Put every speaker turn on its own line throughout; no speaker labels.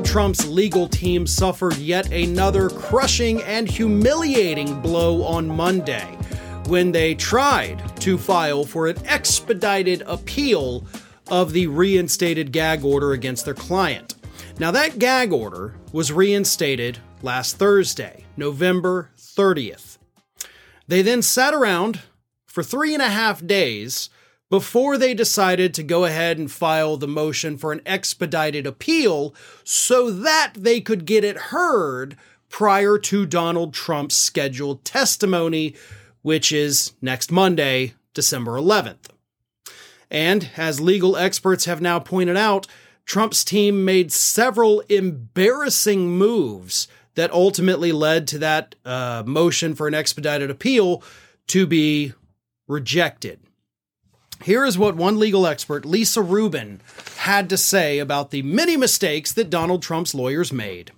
Donald Trump's legal team suffered yet another crushing and humiliating blow on Monday when they tried to file for an expedited appeal of the reinstated gag order against their client. Now, that gag order was reinstated last Thursday, November 30th. They then sat around for three and a half days before they decided to go ahead and file the motion for an expedited appeal so that they could get it heard prior to Donald Trump's scheduled testimony, which is next Monday, December 11th. And as legal experts have now pointed out, Trump's team made several embarrassing moves that ultimately led to that uh, motion for an expedited appeal to be rejected. Here is what one legal expert, Lisa Rubin, had to say about the many mistakes that Donald Trump's lawyers made.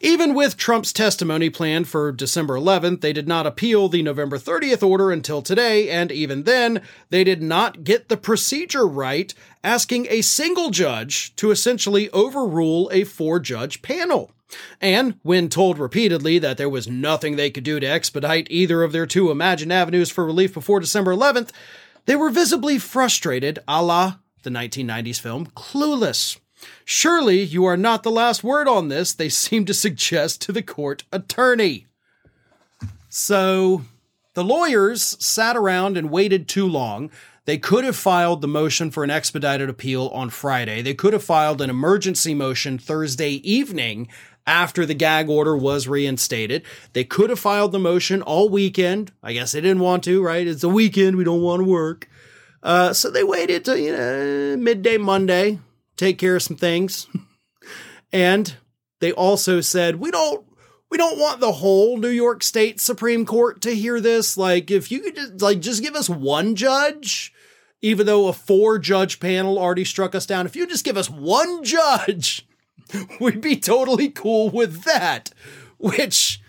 Even with Trump's testimony planned for December 11th, they did not appeal the November 30th order until today, and even then, they did not get the procedure right, asking a single judge to essentially overrule a four judge panel. And when told repeatedly that there was nothing they could do to expedite either of their two imagined avenues for relief before December 11th, they were visibly frustrated, a la the 1990s film Clueless. Surely you are not the last word on this, they seem to suggest to the court attorney. So the lawyers sat around and waited too long. They could have filed the motion for an expedited appeal on Friday. They could have filed an emergency motion Thursday evening after the gag order was reinstated. They could have filed the motion all weekend. I guess they didn't want to, right? It's a weekend. We don't want to work. Uh, so they waited till, you know, midday Monday, take care of some things. and they also said, we don't, we don't want the whole New York State Supreme Court to hear this. Like, if you could just, like, just give us one judge, even though a four judge panel already struck us down, if you just give us one judge, we'd be totally cool with that, which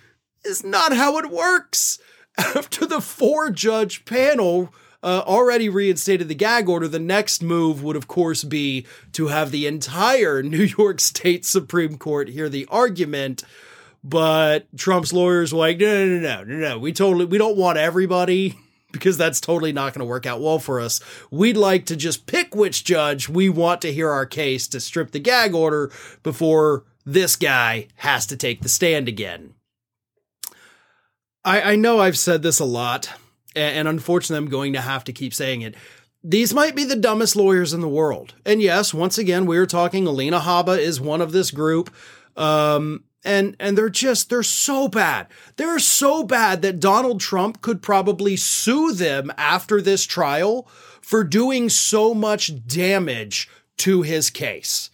is not how it works. After the four judge panel uh, already reinstated the gag order, the next move would, of course, be to have the entire New York State Supreme Court hear the argument. But Trump's lawyers were like, no, no, no, no, no, no. We totally, we don't want everybody because that's totally not going to work out well for us. We'd like to just pick which judge we want to hear our case to strip the gag order before this guy has to take the stand again. I, I know I've said this a lot, and unfortunately, I'm going to have to keep saying it. These might be the dumbest lawyers in the world. And yes, once again, we are talking Alina Habba is one of this group. Um, and and they're just they're so bad. They're so bad that Donald Trump could probably sue them after this trial for doing so much damage to his case.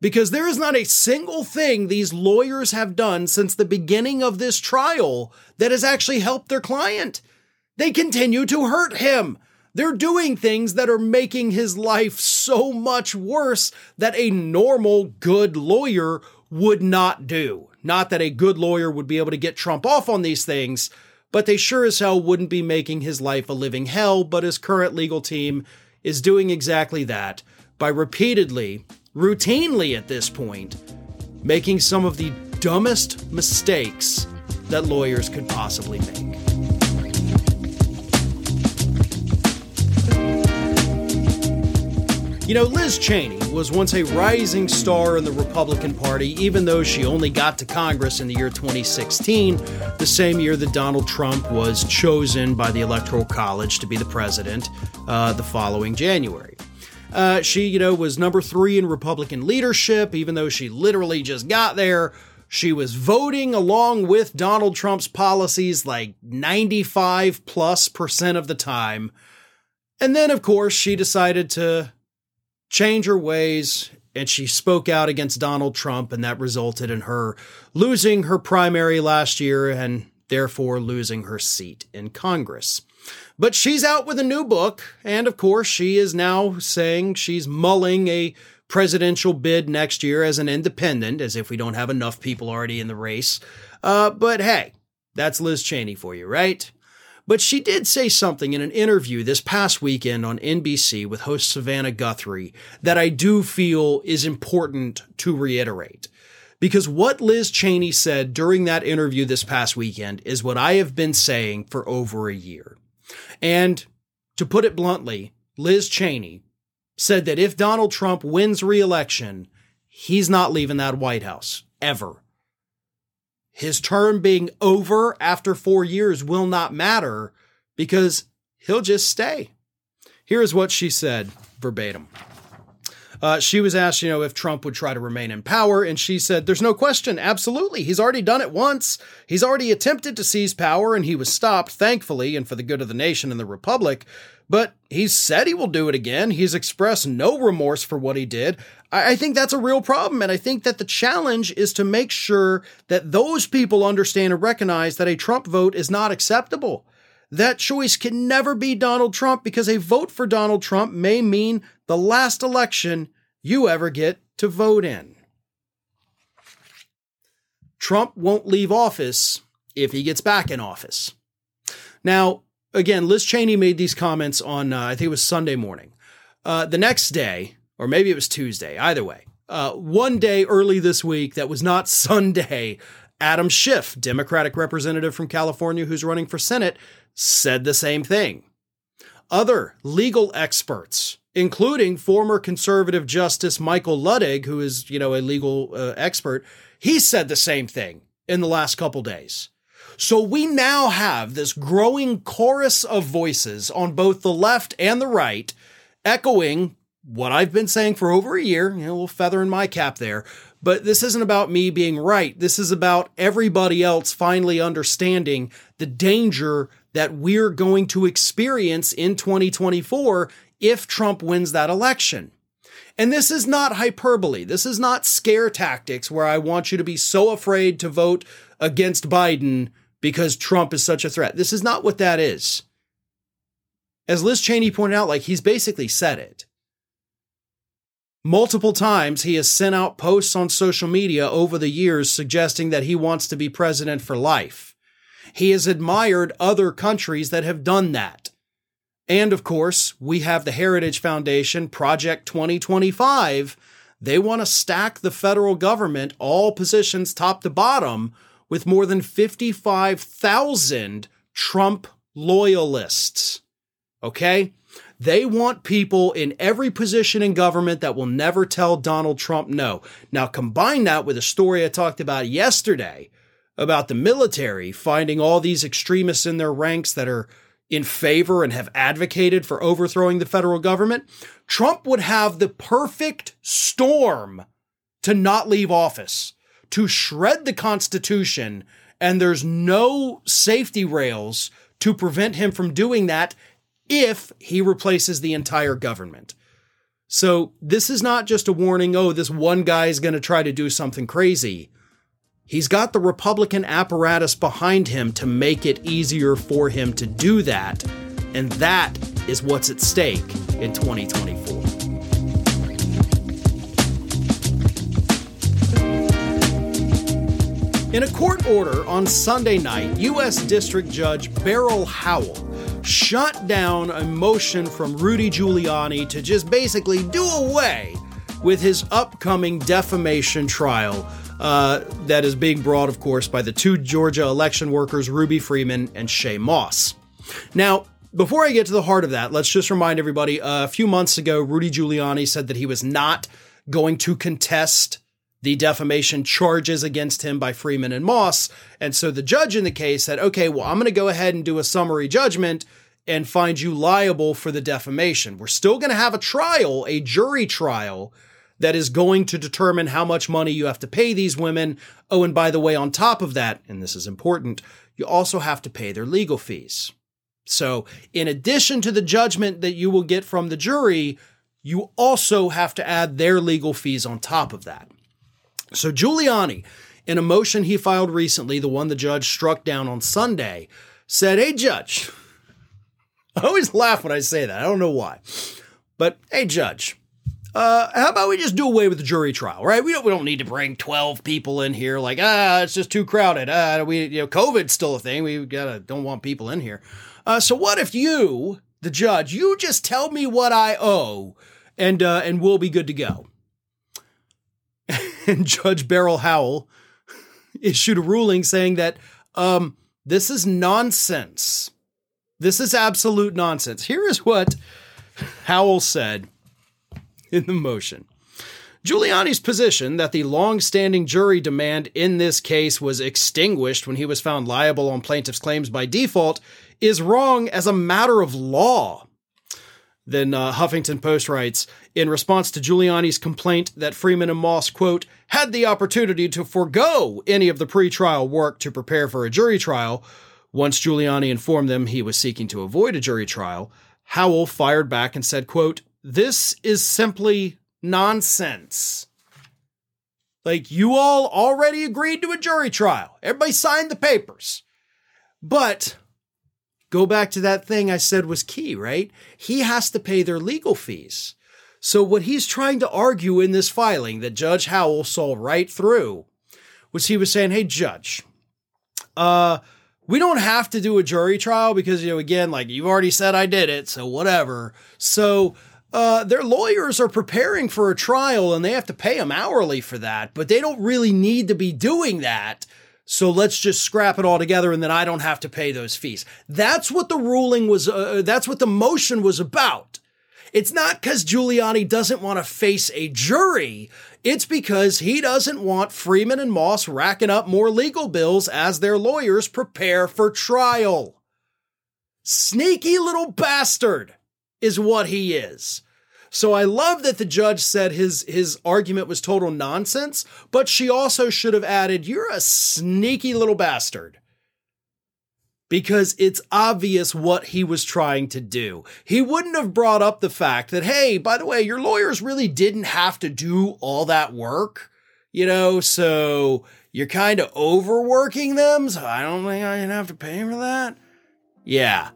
Because there is not a single thing these lawyers have done since the beginning of this trial that has actually helped their client. They continue to hurt him. They're doing things that are making his life so much worse that a normal good lawyer would not do. Not that a good lawyer would be able to get Trump off on these things, but they sure as hell wouldn't be making his life a living hell. But his current legal team is doing exactly that by repeatedly, routinely at this point, making some of the dumbest mistakes that lawyers could possibly make. You know, Liz Cheney was once a rising star in the Republican Party, even though she only got to Congress in the year 2016, the same year that Donald Trump was chosen by the Electoral College to be the president uh, the following January. Uh, she, you know, was number three in Republican leadership, even though she literally just got there. She was voting along with Donald Trump's policies like 95 plus percent of the time. And then, of course, she decided to change her ways and she spoke out against Donald Trump, and that resulted in her losing her primary last year and therefore losing her seat in Congress. But she's out with a new book, and of course, she is now saying she's mulling a presidential bid next year as an independent, as if we don't have enough people already in the race. Uh, but hey, that's Liz Cheney for you, right? But she did say something in an interview this past weekend on NBC with host Savannah Guthrie that I do feel is important to reiterate. Because what Liz Cheney said during that interview this past weekend is what I have been saying for over a year. And to put it bluntly, Liz Cheney said that if Donald Trump wins re-election, he's not leaving that White House ever. His term being over after four years will not matter because he'll just stay. Here's what she said verbatim. Uh, she was asked, you know, if Trump would try to remain in power, and she said, There's no question, absolutely. He's already done it once. He's already attempted to seize power, and he was stopped, thankfully, and for the good of the nation and the republic. But he's said he will do it again. He's expressed no remorse for what he did. I, I think that's a real problem, and I think that the challenge is to make sure that those people understand and recognize that a Trump vote is not acceptable. That choice can never be Donald Trump because a vote for Donald Trump may mean the last election you ever get to vote in. Trump won't leave office if he gets back in office. Now, again, Liz Cheney made these comments on, uh, I think it was Sunday morning. Uh, the next day, or maybe it was Tuesday, either way, uh, one day early this week that was not Sunday, Adam Schiff, Democratic representative from California who's running for Senate, said the same thing. Other legal experts, including former conservative justice Michael Luttig, who is, you know, a legal uh, expert, he said the same thing in the last couple days. So we now have this growing chorus of voices on both the left and the right echoing what I've been saying for over a year, you know, a little feather in my cap there. But this isn't about me being right. This is about everybody else finally understanding the danger that we're going to experience in 2024 if Trump wins that election. And this is not hyperbole. This is not scare tactics where I want you to be so afraid to vote against Biden because Trump is such a threat. This is not what that is. As Liz Cheney pointed out, like he's basically said it. Multiple times he has sent out posts on social media over the years suggesting that he wants to be president for life. He has admired other countries that have done that. And of course, we have the Heritage Foundation Project 2025. They want to stack the federal government, all positions top to bottom, with more than 55,000 Trump loyalists. Okay? They want people in every position in government that will never tell Donald Trump no. Now, combine that with a story I talked about yesterday about the military finding all these extremists in their ranks that are in favor and have advocated for overthrowing the federal government. Trump would have the perfect storm to not leave office, to shred the Constitution, and there's no safety rails to prevent him from doing that if he replaces the entire government. So this is not just a warning, oh, this one guy is going to try to do something crazy. He's got the Republican apparatus behind him to make it easier for him to do that. And that is what's at stake in 2024. In a court order on Sunday night, U.S. District Judge Beryl Howell shut down a motion from Rudy Giuliani to just basically do away with his upcoming defamation trial uh, that is being brought, of course, by the two Georgia election workers, Ruby Freeman and Shaye Moss. Now, before I get to the heart of that, let's just remind everybody uh, a few months ago, Rudy Giuliani said that he was not going to contest the defamation charges against him by Freeman and Moss. And so the judge in the case said, okay, well, I'm going to go ahead and do a summary judgment and find you liable for the defamation. We're still going to have a trial, a jury trial that is going to determine how much money you have to pay these women. Oh, and by the way, on top of that, and this is important, you also have to pay their legal fees. So, in addition to the judgment that you will get from the jury, you also have to add their legal fees on top of that. So Giuliani, in a motion he filed recently, the one the judge struck down on Sunday, said, Hey, judge, I always laugh when I say that. I don't know why. But hey, judge, uh, how about we just do away with the jury trial, right? We don't we don't need to bring twelve people in here. Like ah, it's just too crowded. Ah, we you know COVID's still a thing. We gotta don't want people in here. Uh, so what if you, the judge, you just tell me what I owe, and uh, and we'll be good to go. and Judge Beryl Howell issued a ruling saying that um, this is nonsense. This is absolute nonsense. Here is what Howell said in the motion. Giuliani's position that the long standing jury demand in this case was extinguished when he was found liable on plaintiff's claims by default is wrong as a matter of law. Then uh, Huffington Post writes In response to Giuliani's complaint that Freeman and Moss, quote, had the opportunity to forego any of the pretrial work to prepare for a jury trial, once Giuliani informed them he was seeking to avoid a jury trial, Howell fired back and said, quote, This is simply nonsense. Like, you all already agreed to a jury trial. Everybody signed the papers. But go back to that thing I said was key, right? He has to pay their legal fees. So, what he's trying to argue in this filing that Judge Howell saw right through was he was saying, Hey, Judge, uh, we don't have to do a jury trial because, you know, again, like you've already said I did it, so whatever. So, uh, their lawyers are preparing for a trial and they have to pay them hourly for that, but they don't really need to be doing that. So let's just scrap it all together and then I don't have to pay those fees. That's what the ruling was, uh, uh that's what the motion was about. It's not because Giuliani doesn't want to face a jury. It's because he doesn't want Freeman and Moss racking up more legal bills as their lawyers prepare for trial. Sneaky little bastard is what he is. So I love that the judge said his his argument was total nonsense, but she also should have added, "You're a sneaky little bastard." Because it's obvious what he was trying to do. He wouldn't have brought up the fact that, hey, by the way, your lawyers really didn't have to do all that work, you know, so you're kind of overworking them, so I don't think I have to pay for that. Yeah,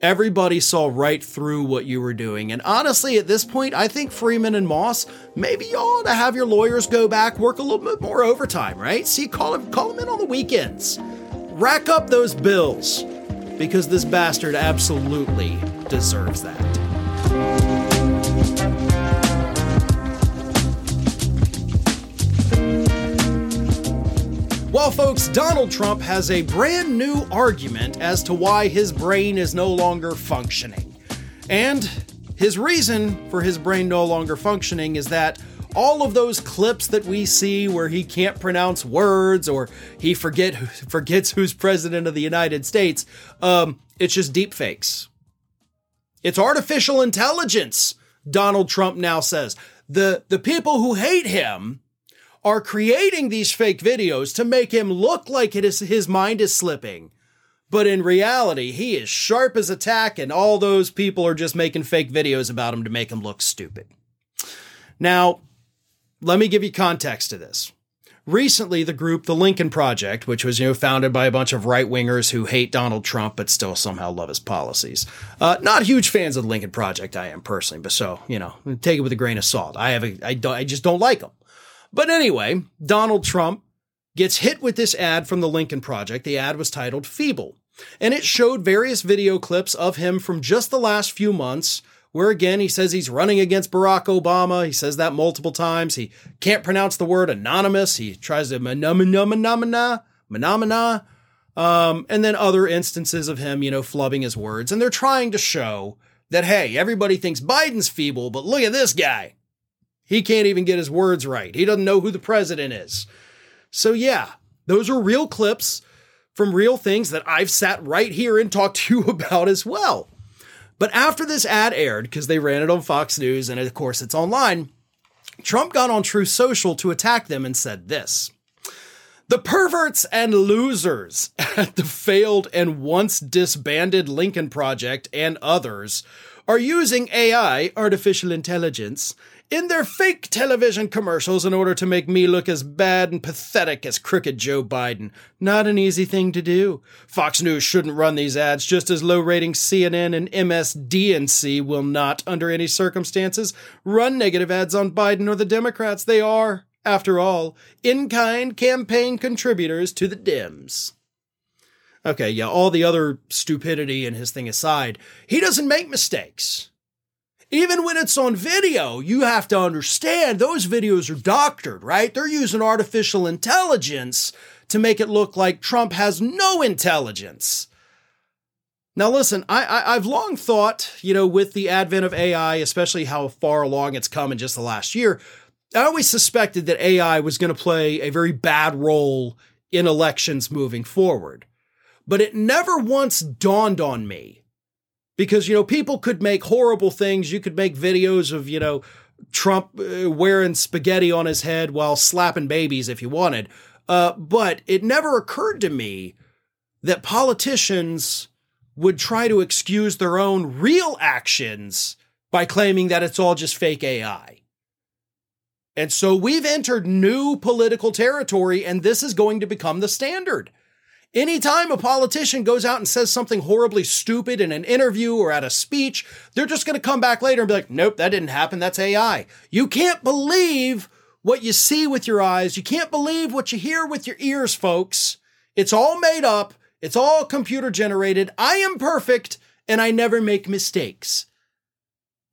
Everybody saw right through what you were doing. And honestly, at this point, I think Freeman and Moss, maybe you ought to have your lawyers go back, work a little bit more overtime, right? See, call them, call them in on the weekends. Rack up those bills because this bastard absolutely deserves that. Well, folks, Donald Trump has a brand new argument as to why his brain is no longer functioning. And his reason for his brain no longer functioning is that all of those clips that we see where he can't pronounce words or he forget forgets who's president of the United States, um, it's just deep fakes. It's artificial intelligence, Donald Trump now says. The the people who hate him are creating these fake videos to make him look like it is his mind is slipping. But in reality, he is sharp as a tack, and all those people are just making fake videos about him to make him look stupid. Now, let me give you context to this. Recently, the group The Lincoln Project, which was you know founded by a bunch of right wingers who hate Donald Trump but still somehow love his policies. Uh, not huge fans of the Lincoln Project, I am personally, but so you know, take it with a grain of salt. I have a, I, I just don't like them. But anyway, Donald Trump gets hit with this ad from the Lincoln Project. The ad was titled Feeble, and it showed various video clips of him from just the last few months. Where again, he says he's running against Barack Obama. He says that multiple times. He can't pronounce the word anonymous. He tries to manamana, manamana, um, and then other instances of him, you know, flubbing his words. And they're trying to show that, hey, everybody thinks Biden's feeble, but look at this guy. He can't even get his words right. He doesn't know who the president is. So, yeah, those are real clips from real things that I've sat right here and talked to you about as well. But after this ad aired, because they ran it on Fox News and of course it's online, Trump got on Truth Social to attack them and said this The perverts and losers at the failed and once disbanded Lincoln Project and others are using AI, artificial intelligence, in their fake television commercials in order to make me look as bad and pathetic as crooked Joe Biden. Not an easy thing to do. Fox News shouldn't run these ads, just as low rating CNN and MSDNC will not, under any circumstances, run negative ads on Biden or the Democrats. They are, after all, in kind campaign contributors to the Dems. Okay, yeah, all the other stupidity in his thing aside, he doesn't make mistakes. Even when it's on video, you have to understand those videos are doctored, right? They're using artificial intelligence to make it look like Trump has no intelligence. Now, listen, I, I, have long thought, you know, with the advent of AI, especially how far along it's come in just the last year, I always suspected that AI was going to play a very bad role in elections moving forward. But it never once dawned on me because you know people could make horrible things. You could make videos of you know trump uh, wearing spaghetti on his head while slapping babies if you wanted. Uh, but it never occurred to me that politicians would try to excuse their own real actions by claiming that it's all just fake ai and so we've entered new political territory and this is going to become the standard Anytime a politician goes out and says something horribly stupid in an interview or at a speech, they're just going to come back later and be like, nope, that didn't happen. That's AI. You can't believe what you see with your eyes. You can't believe what you hear with your ears, folks. It's all made up. It's all computer generated. I am perfect and I never make mistakes.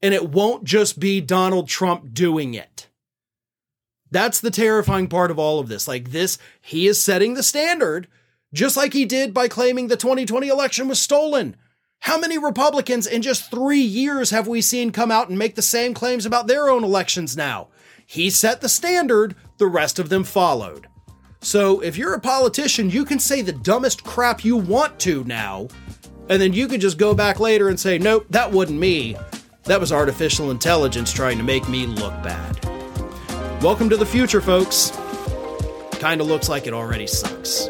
And it won't just be Donald Trump doing it. That's the terrifying part of all of this. Like this, he is setting the standard just like he did by claiming the 2020 election was stolen. How many Republicans in just three years have we seen come out and make the same claims about their own elections now? He set the standard, the rest of them followed. So if you're a politician, you can say the dumbest crap you want to now, and then you can just go back later and say, nope, that wasn't me. That was artificial intelligence trying to make me look bad. Welcome to the future, folks. Kinda looks like it already sucks.